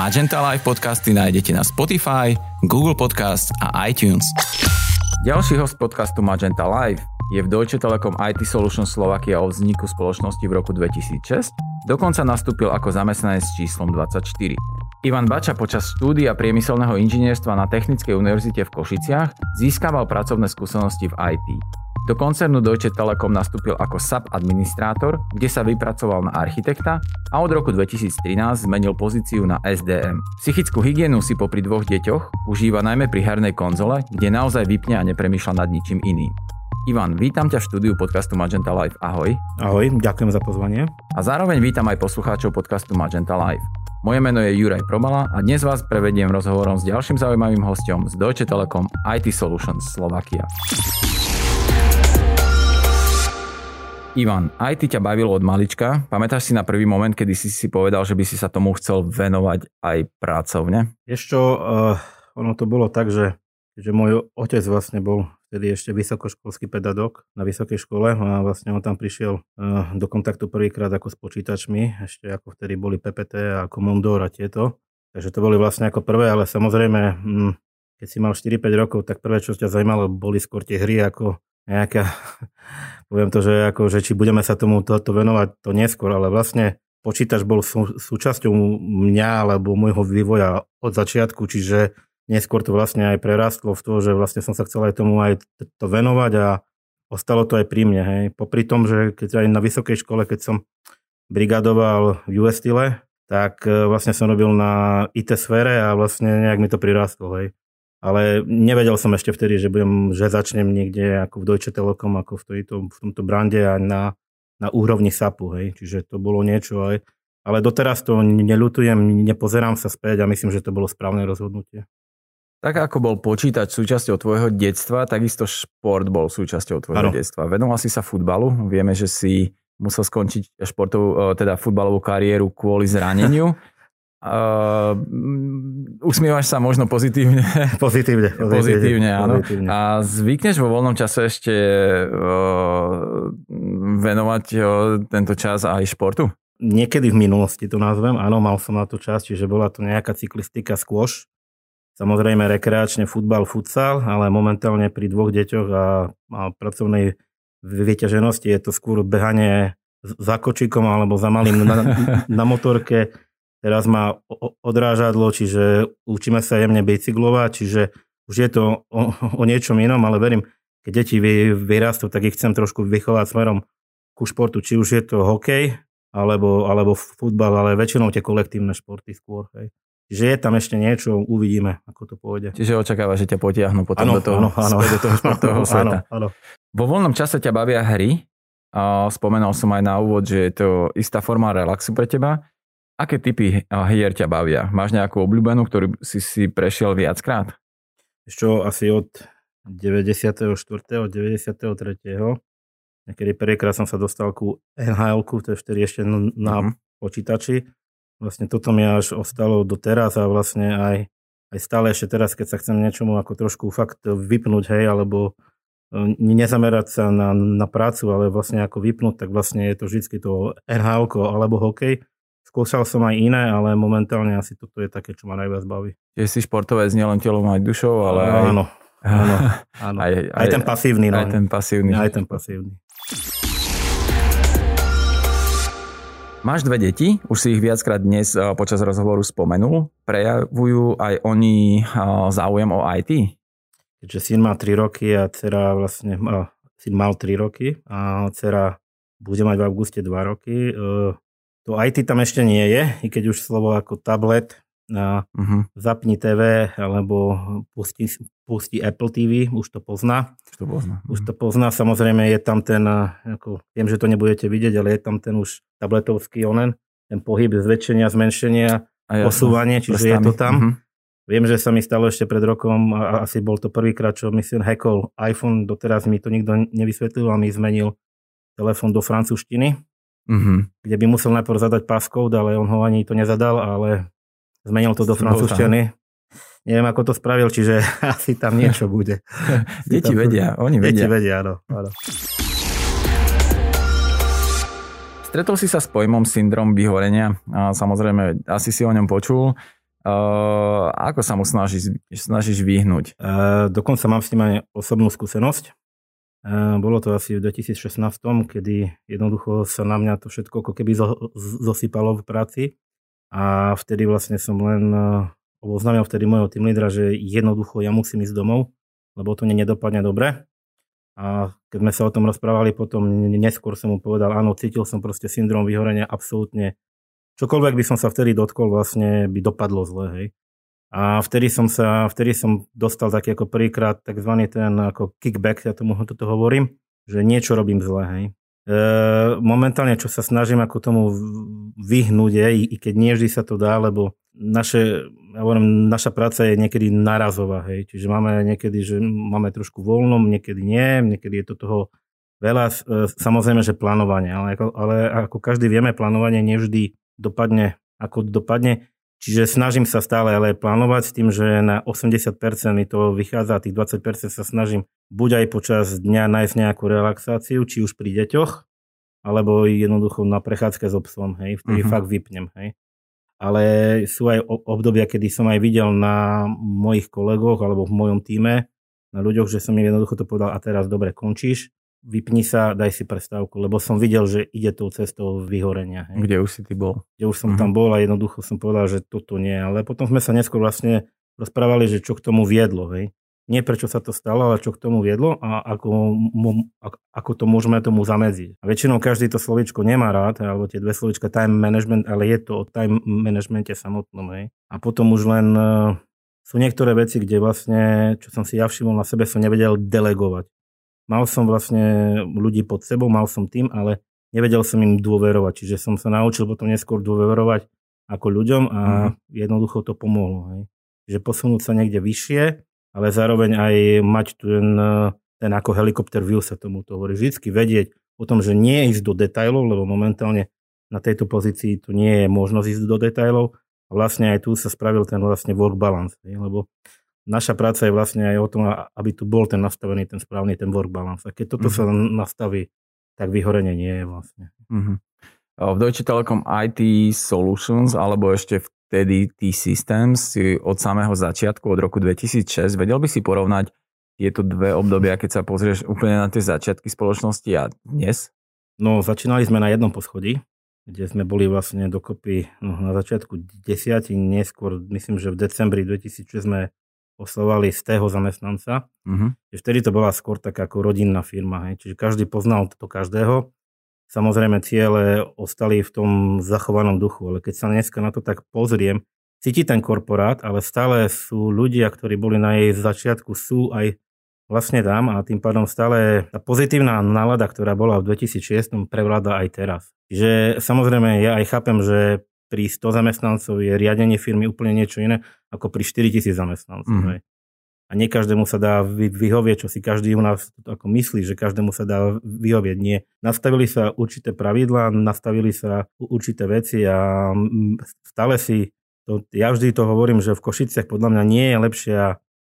Magenta Live podcasty nájdete na Spotify, Google Podcast a iTunes. Ďalší host podcastu Magenta Live je v Deutsche Telekom IT Solutions Slovakia o vzniku spoločnosti v roku 2006, dokonca nastúpil ako zamestnanec s číslom 24. Ivan Bača počas štúdia priemyselného inžinierstva na Technickej univerzite v Košiciach získaval pracovné skúsenosti v IT. Do koncernu Deutsche Telekom nastúpil ako SAP administrátor, kde sa vypracoval na architekta a od roku 2013 zmenil pozíciu na SDM. Psychickú hygienu si popri dvoch deťoch užíva najmä pri hernej konzole, kde naozaj vypne a nepremýšľa nad ničím iným. Ivan, vítam ťa v štúdiu podcastu Magenta Live. Ahoj. Ahoj, ďakujem za pozvanie. A zároveň vítam aj poslucháčov podcastu Magenta Live. Moje meno je Juraj Probala a dnes vás prevediem rozhovorom s ďalším zaujímavým hostom z Deutsche Telekom IT Solutions Slovakia. Ivan, aj ty ťa bavilo od malička. Pamätáš si na prvý moment, kedy si si povedal, že by si sa tomu chcel venovať aj pracovne? Ešte, uh, ono to bolo tak, že, že môj otec vlastne bol vtedy ešte vysokoškolský pedagóg na vysokej škole a vlastne on tam prišiel uh, do kontaktu prvýkrát ako s počítačmi, ešte ako vtedy boli PPT a Commodore a tieto. Takže to boli vlastne ako prvé, ale samozrejme, hm, keď si mal 4-5 rokov, tak prvé, čo ťa zaujímalo, boli skôr tie hry ako nejaká, poviem to, že, ako, že či budeme sa tomu toto venovať, to neskôr, ale vlastne počítač bol sú, súčasťou mňa alebo môjho vývoja od začiatku, čiže neskôr to vlastne aj prerastlo v to, že vlastne som sa chcel aj tomu aj to venovať a ostalo to aj pri mne. Hej. Popri tom, že keď aj na vysokej škole, keď som brigadoval v USTile, tak e, vlastne som robil na IT sfére a vlastne nejak mi to prirastlo. Hej ale nevedel som ešte vtedy, že budem, že začnem niekde ako v Deutsche Telekom, ako v, tejto, v tomto brande a na, na úrovni SAPu, hej. Čiže to bolo niečo, ale, ale doteraz to neľutujem, nepozerám sa späť a myslím, že to bolo správne rozhodnutie. Tak ako bol počítač súčasťou tvojho detstva, takisto šport bol súčasťou tvojho ano. detstva. Venoval si sa futbalu, vieme, že si musel skončiť športovú, teda futbalovú kariéru kvôli zraneniu. Uh, usmievaš sa možno pozitívne. Pozitívne. Pozitívne, pozitívne áno. Pozitívne. A zvykneš vo voľnom čase ešte uh, venovať uh, tento čas aj športu? Niekedy v minulosti to nazvem, áno, mal som na to čas, čiže bola to nejaká cyklistika skôš. Samozrejme rekreačne futbal, futsal, ale momentálne pri dvoch deťoch a, a pracovnej vyťaženosti je to skôr behanie za kočikom alebo za malým na, na motorke Teraz má odrážadlo, čiže učíme sa jemne bicyklovať, čiže už je to o, o niečom inom, ale verím, keď deti vyrastú, tak ich chcem trošku vychovať smerom ku športu, či už je to hokej, alebo, alebo futbal, ale väčšinou tie kolektívne športy skôr. Hej. Čiže je tam ešte niečo, uvidíme, ako to pôjde. Čiže očakáva, že ťa potiahnu potom ano, do, toho, ano, ano. do toho športového sveta. Ano, ano. Vo voľnom čase ťa bavia hry. Spomenul som aj na úvod, že je to istá forma relaxu pre teba. Aké typy hier ťa bavia? Máš nejakú obľúbenú, ktorú si si prešiel viackrát? Ešte asi od 94. 93. Niekedy prvýkrát som sa dostal ku nhl to je vtedy ešte na mm-hmm. počítači. Vlastne toto mi až ostalo do teraz a vlastne aj, aj stále ešte teraz, keď sa chcem niečomu ako trošku fakt vypnúť, hej, alebo e, nezamerať sa na, na prácu, ale vlastne ako vypnúť, tak vlastne je to vždy to nhl alebo hokej Skúšal som aj iné, ale momentálne asi toto je také, čo ma najviac baví. Je si športovec nielen telom, aj dušou, ale aj... Áno, áno, áno. Aj, aj, aj ten pasívny. No. Aj ten pasívny. Aj ten pasívny. Máš dve deti, už si ich viackrát dnes eh, počas rozhovoru spomenul. Prejavujú aj oni eh, záujem o IT? Keďže syn má 3 roky a dcera vlastne, uh, syn mal 3 roky a dcera bude mať v auguste 2 roky, uh, to IT tam ešte nie je, i keď už slovo ako tablet, a uh-huh. zapni TV alebo pusti, pusti Apple TV, už to pozná. Už to pozná. Už to pozná, samozrejme je tam ten, ako, viem, že to nebudete vidieť, ale je tam ten už tabletovský onen, ten pohyb zväčšenia, zmenšenia, a ja, posúvanie, čiže prstami. je to tam. Uh-huh. Viem, že sa mi stalo ešte pred rokom, a asi bol to prvýkrát, čo myslím hackol iPhone, doteraz mi to nikto nevysvetlil a mi zmenil telefón do francúzštiny mm-hmm. kde by musel najprv zadať passcode, ale on ho ani to nezadal, ale zmenil to do francúzštiny. neviem, ako to spravil, čiže asi tam niečo bude. Deti vedia, oni vedia. Deti vedia, áno. áno. Stretol si sa s pojmom syndrom vyhorenia, samozrejme, asi si o ňom počul. Uh, ako sa mu snažíš, snažíš vyhnúť? Uh, dokonca mám s ním aj osobnú skúsenosť. Uh, bolo to asi v 2016, kedy jednoducho sa na mňa to všetko ako keby zo, zosypalo v práci a vtedy vlastne som len uh, oboznámil vtedy môjho tým lídra, že jednoducho ja musím ísť domov, lebo to nedopadne dobre. A keď sme sa o tom rozprávali potom, neskôr som mu povedal, áno, cítil som proste syndrom vyhorenia absolútne. Čokoľvek by som sa vtedy dotkol, vlastne by dopadlo zle, hej. A vtedy som sa, vtedy som dostal taký ako prvýkrát takzvaný ten ako kickback, ja tomu toto hovorím, že niečo robím zle, hej. E, momentálne, čo sa snažím ako tomu vyhnúť, je, i, keď nie vždy sa to dá, lebo naše, ja hovorím, naša práca je niekedy narazová, hej. Čiže máme niekedy, že máme trošku voľnom, niekedy nie, niekedy je to toho veľa. E, samozrejme, že plánovanie, ale ako, ale ako každý vieme, plánovanie nevždy dopadne ako dopadne. Čiže snažím sa stále ale plánovať s tým, že na 80% mi to vychádza a tých 20% sa snažím buď aj počas dňa nájsť nejakú relaxáciu, či už pri deťoch, alebo jednoducho na prechádzke s obsom, hej, vtedy uh-huh. fakt vypnem, hej. Ale sú aj obdobia, kedy som aj videl na mojich kolegoch alebo v mojom týme, na ľuďoch, že som im jednoducho to povedal a teraz dobre končíš, vypni sa, daj si prestávku, lebo som videl, že ide tou cestou vyhorenia. Hej. Kde už si ty bol? Kde už som mm-hmm. tam bol a jednoducho som povedal, že toto nie. Ale potom sme sa neskôr vlastne rozprávali, že čo k tomu viedlo. Hej. Nie prečo sa to stalo, ale čo k tomu viedlo a ako, ako to môžeme tomu zamedziť. A väčšinou každý to slovičko nemá rád, alebo tie dve slovička time management, ale je to o time managemente samotnom. Hej. A potom už len e, sú niektoré veci, kde vlastne, čo som si ja všimol na sebe, som nevedel delegovať. Mal som vlastne ľudí pod sebou, mal som tým, ale nevedel som im dôverovať. Čiže som sa naučil potom neskôr dôverovať ako ľuďom a mm. jednoducho to pomohlo. Hej. Že posunúť sa niekde vyššie, ale zároveň aj mať ten, ten ako helikopter view sa tomu to hovorí. Vždycky vedieť o tom, že nie ísť do detajlov, lebo momentálne na tejto pozícii tu nie je možnosť ísť do detajlov a vlastne aj tu sa spravil ten vlastne work balance, hej, lebo naša práca je vlastne aj o tom, aby tu bol ten nastavený, ten správny, ten work balance. A keď toto mm-hmm. sa nastaví, tak vyhorenie nie je vlastne. Mm-hmm. V Deutsche Telekom IT Solutions, alebo ešte vtedy T-Systems, si od samého začiatku, od roku 2006, vedel by si porovnať tieto dve obdobia, keď sa pozrieš úplne na tie začiatky spoločnosti a dnes? No, začínali sme na jednom poschodí, kde sme boli vlastne dokopy no, na začiatku desiatí, neskôr myslím, že v decembri 2006 sme oslovali z tého zamestnanca. Uh-huh. Vtedy to bola skôr taká ako rodinná firma, hej. čiže každý poznal to každého. Samozrejme ciele ostali v tom zachovanom duchu, ale keď sa dneska na to tak pozriem, cíti ten korporát, ale stále sú ľudia, ktorí boli na jej začiatku, sú aj vlastne tam a tým pádom stále tá pozitívna nálada, ktorá bola v 2006, prevláda aj teraz. Čiže samozrejme ja aj chápem, že pri 100 zamestnancov je riadenie firmy úplne niečo iné ako pri 4000 zamestnancov. Mm. A nie každému sa dá vyhovieť, čo si každý u nás ako myslí, že každému sa dá vyhovieť. Nie. Nastavili sa určité pravidlá, nastavili sa určité veci a stále si, to, ja vždy to hovorím, že v Košiciach podľa mňa nie je lepšia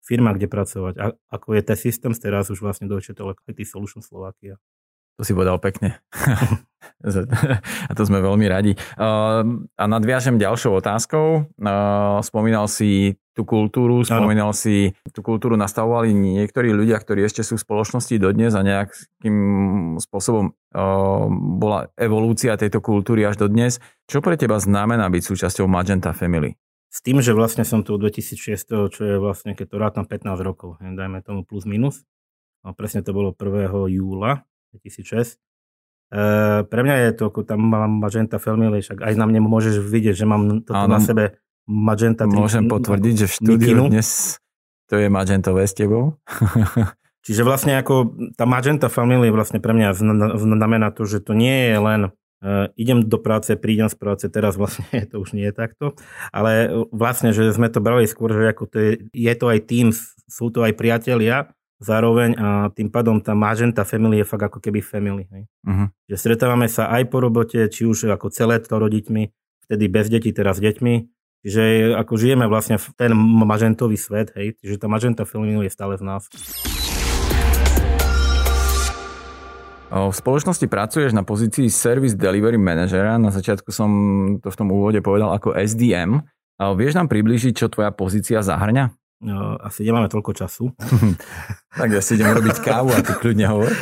firma, kde pracovať, ako je T-Systems, teraz už vlastne Deutsche Telekom IT Solution Slovakia. To si povedal pekne. a to sme veľmi radi. A nadviažem ďalšou otázkou. Spomínal si tú kultúru, spomínal ano. si tú kultúru nastavovali niektorí ľudia, ktorí ešte sú v spoločnosti dodnes a nejakým spôsobom bola evolúcia tejto kultúry až do dnes. Čo pre teba znamená byť súčasťou Magenta Family? S tým, že vlastne som tu 2006, čo je vlastne, keď to rátam 15 rokov, dajme tomu plus minus. A presne to bolo 1. júla 2006. E, pre mňa je to, ako tam mám Magenta Family, však aj na mne môžeš vidieť, že mám toto Áno, na sebe Magenta. Môžem potvrdiť, že v štúdiu dnes to je Magentové s tebou. Čiže vlastne ako tá Magenta Family vlastne pre mňa znamená to, že to nie je len uh, idem do práce, prídem z práce, teraz vlastne to už nie je takto, ale vlastne, že sme to brali skôr, že ako to je, je to aj tým, sú to aj priatelia, zároveň a tým pádom tá Magenta Family je fakt ako keby family. Hej. Uh-huh. Že stretávame sa aj po robote, či už ako celé to rodiťmi, vtedy bez detí, teraz s deťmi Čiže ako žijeme vlastne v ten mažentový svet, hej, čiže tá magenta filmu je stále v nás. V spoločnosti pracuješ na pozícii Service Delivery Managera. Na začiatku som to v tom úvode povedal ako SDM. Vieš nám približiť, čo tvoja pozícia zahrňa? No, asi nemáme toľko času. tak ja si idem robiť kávu a ty kľudne hovor.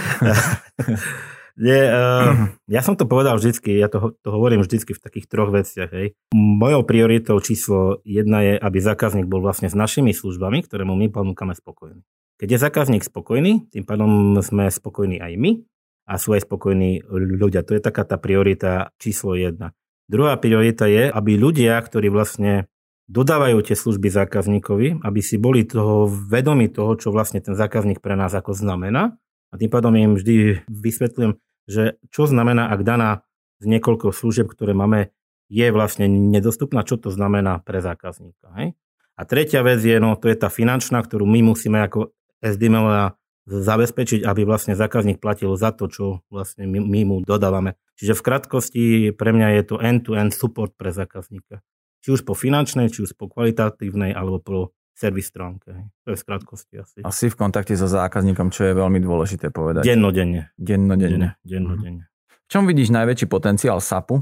Nie, uh, ja som to povedal vždycky, ja to, to hovorím vždycky v takých troch veciach. Hej. Mojou prioritou číslo jedna je, aby zákazník bol vlastne s našimi službami, ktoré mu my ponúkame spokojný. Keď je zákazník spokojný, tým pádom sme spokojní aj my a sú aj spokojní ľudia. To je taká tá priorita číslo jedna. Druhá priorita je, aby ľudia, ktorí vlastne dodávajú tie služby zákazníkovi, aby si boli toho vedomi toho, čo vlastne ten zákazník pre nás ako znamená a tým pádom im vždy vysvetľujem, že čo znamená, ak daná z niekoľko služieb, ktoré máme, je vlastne nedostupná, čo to znamená pre zákazníka. Hej? A tretia vec je, no to je tá finančná, ktorú my musíme ako SDML zabezpečiť, aby vlastne zákazník platil za to, čo vlastne my, my mu dodávame. Čiže v krátkosti pre mňa je to end-to-end support pre zákazníka. Či už po finančnej, či už po kvalitatívnej, alebo po servis stránke. To je v krátkosti asi. Asi v kontakte so zákazníkom, čo je veľmi dôležité povedať. Dennodenne. Dennodenne. Dennodenne. V čom vidíš najväčší potenciál SAPu?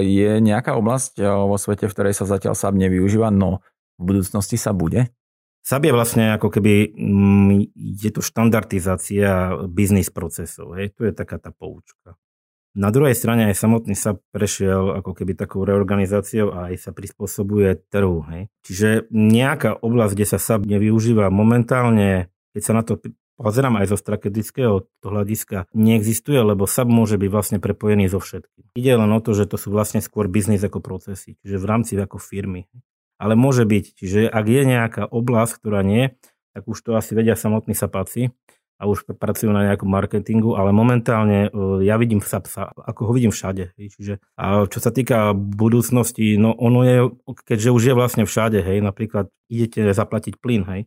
Je nejaká oblasť vo svete, v ktorej sa zatiaľ SAP nevyužíva, no v budúcnosti sa bude? SAP je vlastne ako keby, mm, je to štandardizácia biznis procesov. Hej? To je taká tá poučka. Na druhej strane aj samotný sa prešiel ako keby takou reorganizáciou a aj sa prispôsobuje trhu. Hej. Čiže nejaká oblasť, kde sa SAP nevyužíva momentálne, keď sa na to pozerám aj zo strategického hľadiska, neexistuje, lebo SAP môže byť vlastne prepojený so všetkým. Ide len o to, že to sú vlastne skôr biznis ako procesy, čiže v rámci ako firmy. Ale môže byť, čiže ak je nejaká oblasť, ktorá nie, tak už to asi vedia samotní sapáci, a už pracujú na nejakom marketingu, ale momentálne e, ja vidím sa, ako ho vidím všade. Čiže, a čo sa týka budúcnosti, no ono je, keďže už je vlastne všade, hej, napríklad idete zaplatiť plyn, hej,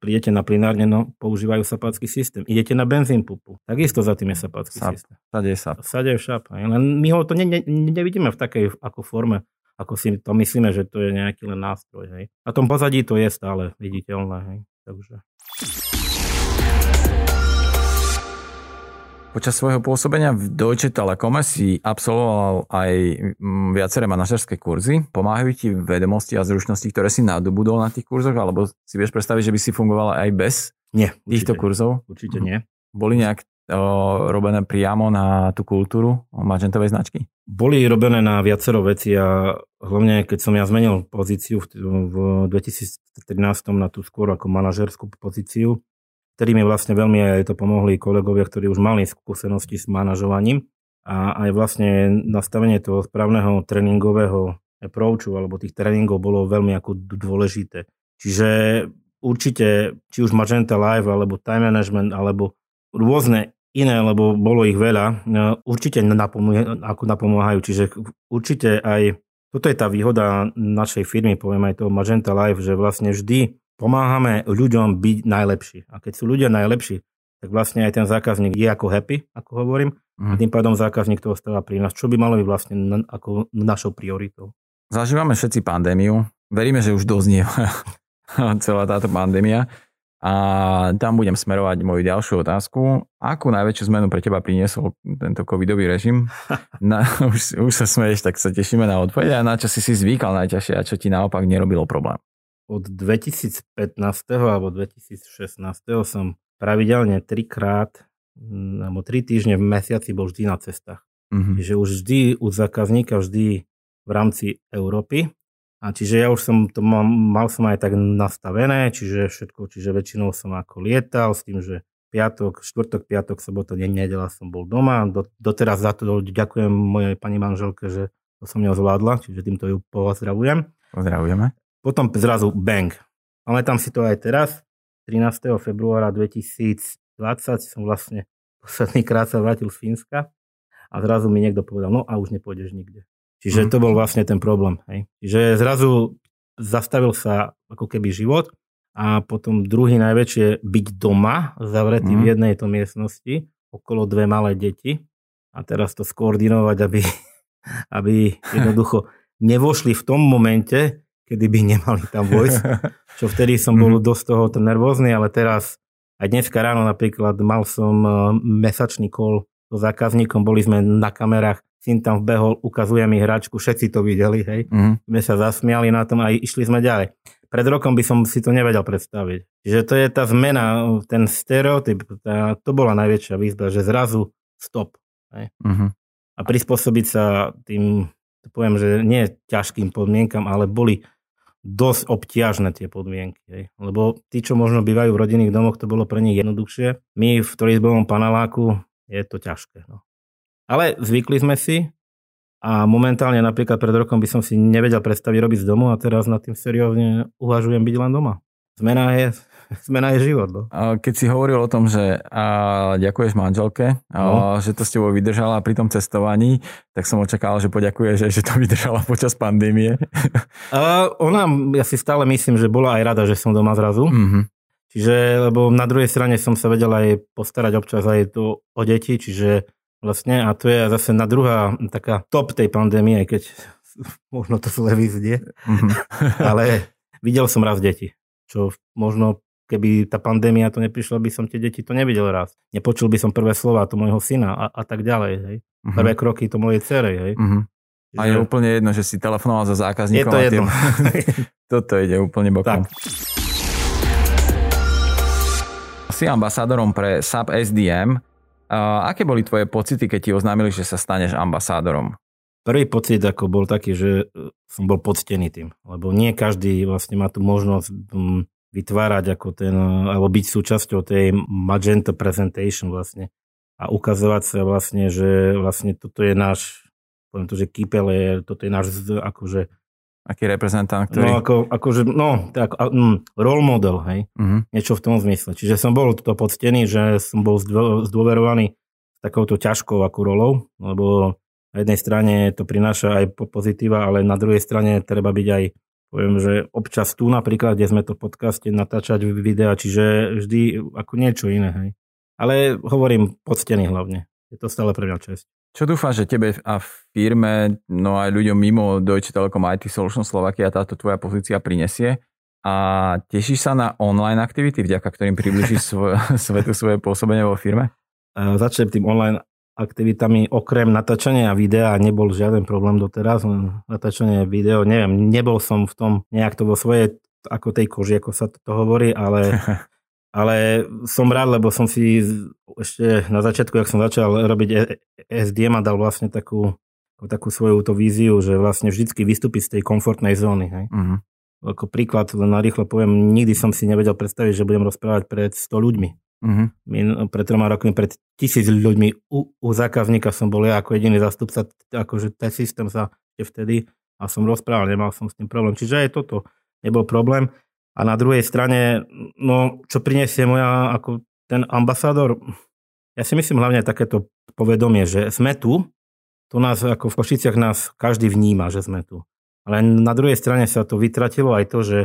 prídete na plinárne, no používajú sapácky systém. Idete na benzín pupu, takisto za tým je sapácky sap. systém. Sade je sap. Sade je hej. len my ho to ne, ne, nevidíme v takej ako forme, ako si to myslíme, že to je nejaký len nástroj. Hej. Na tom pozadí to je stále viditeľné. Hej. Takže. Počas svojho pôsobenia v Deutsche Telekom si absolvoval aj mm, viaceré manažerské kurzy. Pomáhajú ti vedomosti a zručnosti, ktoré si nadobudol na tých kurzoch, alebo si vieš predstaviť, že by si fungovala aj bez nie, týchto určite, kurzov? Určite nie. Boli nejak o, robené priamo na tú kultúru magentovej značky? Boli robené na viacero veci a hlavne keď som ja zmenil pozíciu v, v 2013 na tú skôr ako manažerskú pozíciu, ktorý mi vlastne veľmi aj to pomohli kolegovia, ktorí už mali skúsenosti s manažovaním a aj vlastne nastavenie toho správneho tréningového approachu alebo tých tréningov bolo veľmi ako dôležité. Čiže určite, či už Magenta Live alebo Time Management alebo rôzne iné, lebo bolo ich veľa, určite ako napomáhajú. Čiže určite aj toto je tá výhoda našej firmy, poviem aj toho Magenta Live, že vlastne vždy pomáhame ľuďom byť najlepší. A keď sú ľudia najlepší, tak vlastne aj ten zákazník je ako happy, ako hovorím, mm. a mhm. tým pádom zákazník toho stáva pri nás, čo by malo byť vlastne na, ako našou prioritou. Zažívame všetci pandémiu. Veríme, že už doznie celá táto pandémia. A tam budem smerovať moju ďalšiu otázku. Akú najväčšiu zmenu pre teba priniesol tento covidový režim? Na, už, už sa smeješ, tak sa tešíme na odpoveď. A na čo si si zvykal najťažšie a čo ti naopak nerobilo problém? Od 2015. alebo 2016. som pravidelne trikrát mm, alebo tri týždne v mesiaci bol vždy na cestách. Mm-hmm. Čiže už vždy u zákazníka, vždy v rámci Európy. A čiže ja už som to mal, mal som aj tak nastavené, čiže všetko, čiže väčšinou som ako lietal s tým, že piatok, štvrtok, piatok, sobota, deň, nedela som bol doma. Do, doteraz za to ďakujem mojej pani manželke, že to som nezvládla, čiže týmto ju pozdravujem. Pozdravujeme. Potom zrazu bang. tam si to aj teraz. 13. februára 2020 som vlastne posledný krát sa vrátil z Fínska a zrazu mi niekto povedal, no a už nepôjdeš nikde. Čiže mm. to bol vlastne ten problém. Hej. Že zrazu zastavil sa ako keby život a potom druhý najväčšie byť doma, zavretý mm. v mhm. jednej to miestnosti, okolo dve malé deti a teraz to skoordinovať, aby, aby jednoducho nevošli v tom momente, kedy by nemali tam vojsť, čo vtedy som bol mhm. dosť toho nervózny, ale teraz aj dneska ráno napríklad mal som e, mesačný kol so zákazníkom, boli sme na kamerách, syn tam vbehol, ukazuje mi hračku, všetci to videli, hej. Mm. My sa zasmiali na tom a išli sme ďalej. Pred rokom by som si to nevedel predstaviť. Čiže to je tá zmena, ten stereotyp, tá, to bola najväčšia výzva, že zrazu stop. Hej. Mm-hmm. A prispôsobiť sa tým, poviem, že nie ťažkým podmienkam, ale boli dosť obťažné tie podmienky. Hej. Lebo tí, čo možno bývajú v rodinných domoch, to bolo pre nich jednoduchšie. My v trojizbovom paneláku je to ťažké. No. Ale zvykli sme si a momentálne napríklad pred rokom by som si nevedel predstaviť robiť z domu a teraz nad tým seriózne uvažujem byť len doma. Zmena je, zmena je život. No. Keď si hovoril o tom, že a, ďakuješ manželke, no. a, že to s tebou vydržala pri tom cestovaní, tak som očakával, že poďakuješ, že, že to vydržala počas pandémie. A ona, ja si stále myslím, že bola aj rada, že som doma zrazu. Mm-hmm. Čiže, lebo na druhej strane som sa vedel aj postarať občas aj tu o deti, čiže vlastne, a to je zase na druhá taká top tej pandémie, keď možno to zle vyznie, mm-hmm. ale videl som raz deti čo možno keby tá pandémia to neprišla, by som tie deti to nevidel raz. Nepočul by som prvé slova to môjho syna a, a tak ďalej. Hej. Uh-huh. Kroky to mojej cery. Hej. Uh-huh. A je úplne jedno, že si telefonoval za zákazníkom. Je to jedno. Tým... Toto ide úplne bokom. Tak. Si ambasádorom pre SAP SDM. A aké boli tvoje pocity, keď ti oznámili, že sa staneš ambasádorom? Prvý pocit ako bol taký, že e, som bol poctený tým, lebo nie každý vlastne má tu možnosť vytvárať ako ten, alebo byť súčasťou tej Magenta Presentation vlastne a ukazovať sa vlastne, že vlastne toto je náš, poviem to, že kýpel je, toto je náš akože Aký reprezentant, ktorý... No, ako, akože, no, tak, um, role model, hej, uh-huh. niečo v tom zmysle. Čiže som bol to poctený, že som bol zdôverovaný takouto ťažkou ako rolou, lebo na jednej strane to prináša aj pozitíva, ale na druhej strane treba byť aj poviem, že občas tu napríklad, kde sme to v podcaste natáčať videa, čiže vždy ako niečo iné. Hej. Ale hovorím poctený hlavne. Je to stále pre mňa čest. Čo dúfam, že tebe a firme, no aj ľuďom mimo Deutsche Telekom IT Solution Slovakia táto tvoja pozícia prinesie? A tešíš sa na online aktivity, vďaka ktorým približíš svoj, svetu svoje pôsobenie vo firme? Začnem tým online aktivitami okrem natáčania videa nebol žiaden problém doteraz, len natáčanie video, neviem, nebol som v tom nejak to vo svojej ako tej koži, ako sa to hovorí, ale, ale som rád, lebo som si ešte na začiatku, ak som začal robiť e, SDM a dal vlastne takú, takú svoju to víziu, že vlastne vždycky vystúpiť z tej komfortnej zóny. Hej. Uh-huh. Ako príklad, len narýchlo poviem, nikdy som si nevedel predstaviť, že budem rozprávať pred 100 ľuďmi. Uh-huh. Pred troma rokmi, pred tisíc ľuďmi u, u zákazníka som bol ja ako jediný zastupca, akože ten systém sa vtedy a som rozprával, nemal som s tým problém. Čiže aj toto nebol problém. A na druhej strane, no, čo prinesie moja, ako ten ambasádor, ja si myslím hlavne takéto povedomie, že sme tu, tu nás, ako v Košiciach nás každý vníma, že sme tu. Ale na druhej strane sa to vytratilo aj to, že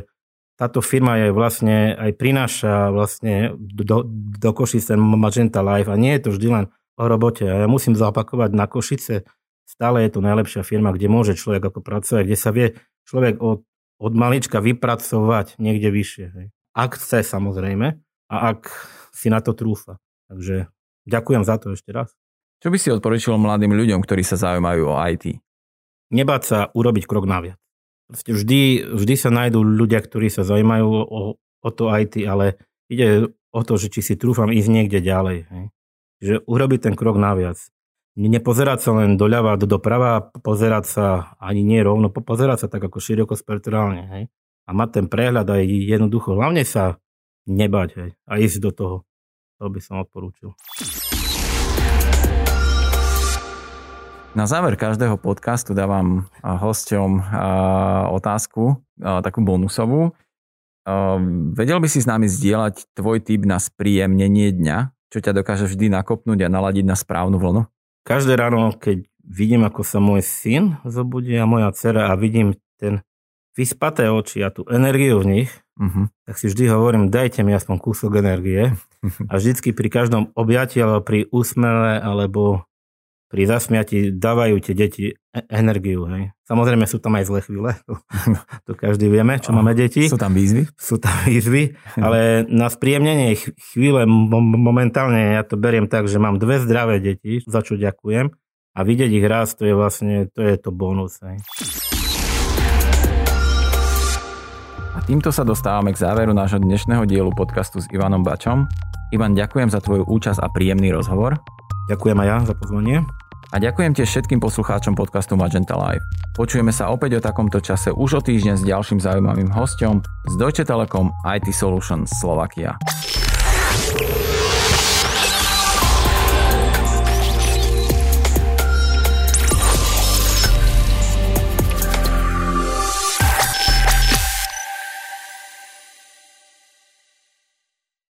táto firma je vlastne aj prináša vlastne do, do Košice Magenta Live a nie je to vždy len o robote. A ja musím zapakovať na Košice, stále je to najlepšia firma, kde môže človek ako pracovať, kde sa vie človek od, od malička vypracovať niekde vyššie. Hej. Ak chce samozrejme a ak si na to trúfa. Takže ďakujem za to ešte raz. Čo by si odporučil mladým ľuďom, ktorí sa zaujímajú o IT? Nebáť sa urobiť krok naviac. Vždy, vždy sa nájdú ľudia, ktorí sa zaujímajú o, o to IT, ale ide o to, že či si trúfam ísť niekde ďalej. Hej. Že urobiť ten krok naviac. Nepozerať sa len doľava, do doprava, pozerať sa ani nie rovno, pozerať sa tak ako široko spektrálne. Hej. A mať ten prehľad aj jednoducho. Hlavne sa nebať hej, a ísť do toho. To by som odporúčil. Na záver každého podcastu dávam hosťom otázku, takú bonusovú. Vedel by si s nami zdieľať tvoj tip na spríjemnenie dňa, čo ťa dokáže vždy nakopnúť a naladiť na správnu vlnu? Každé ráno, keď vidím, ako sa môj syn zobudí a moja dcera a vidím ten vyspaté oči a tú energiu v nich, uh-huh. tak si vždy hovorím, dajte mi aspoň kúsok energie. A vždycky pri každom objati alebo pri úsmele alebo pri zasmiati dávajú tie deti e- energiu. Hej. Samozrejme sú tam aj zlé chvíle, to, to každý vieme, čo máme deti. Sú tam výzvy? Sú tam výzvy, ale na spríjemnenie chvíle momentálne ja to beriem tak, že mám dve zdravé deti, za čo ďakujem a vidieť ich raz, to je vlastne, to je to bonus. Hej. A týmto sa dostávame k záveru nášho dnešného dielu podcastu s Ivanom Bačom. Ivan, ďakujem za tvoju účasť a príjemný rozhovor. Ďakujem aj ja za pozvanie. A ďakujem tiež všetkým poslucháčom podcastu Magenta Live. Počujeme sa opäť o takomto čase už o týždeň s ďalším zaujímavým hostom z Deutsche Telekom IT Solutions Slovakia.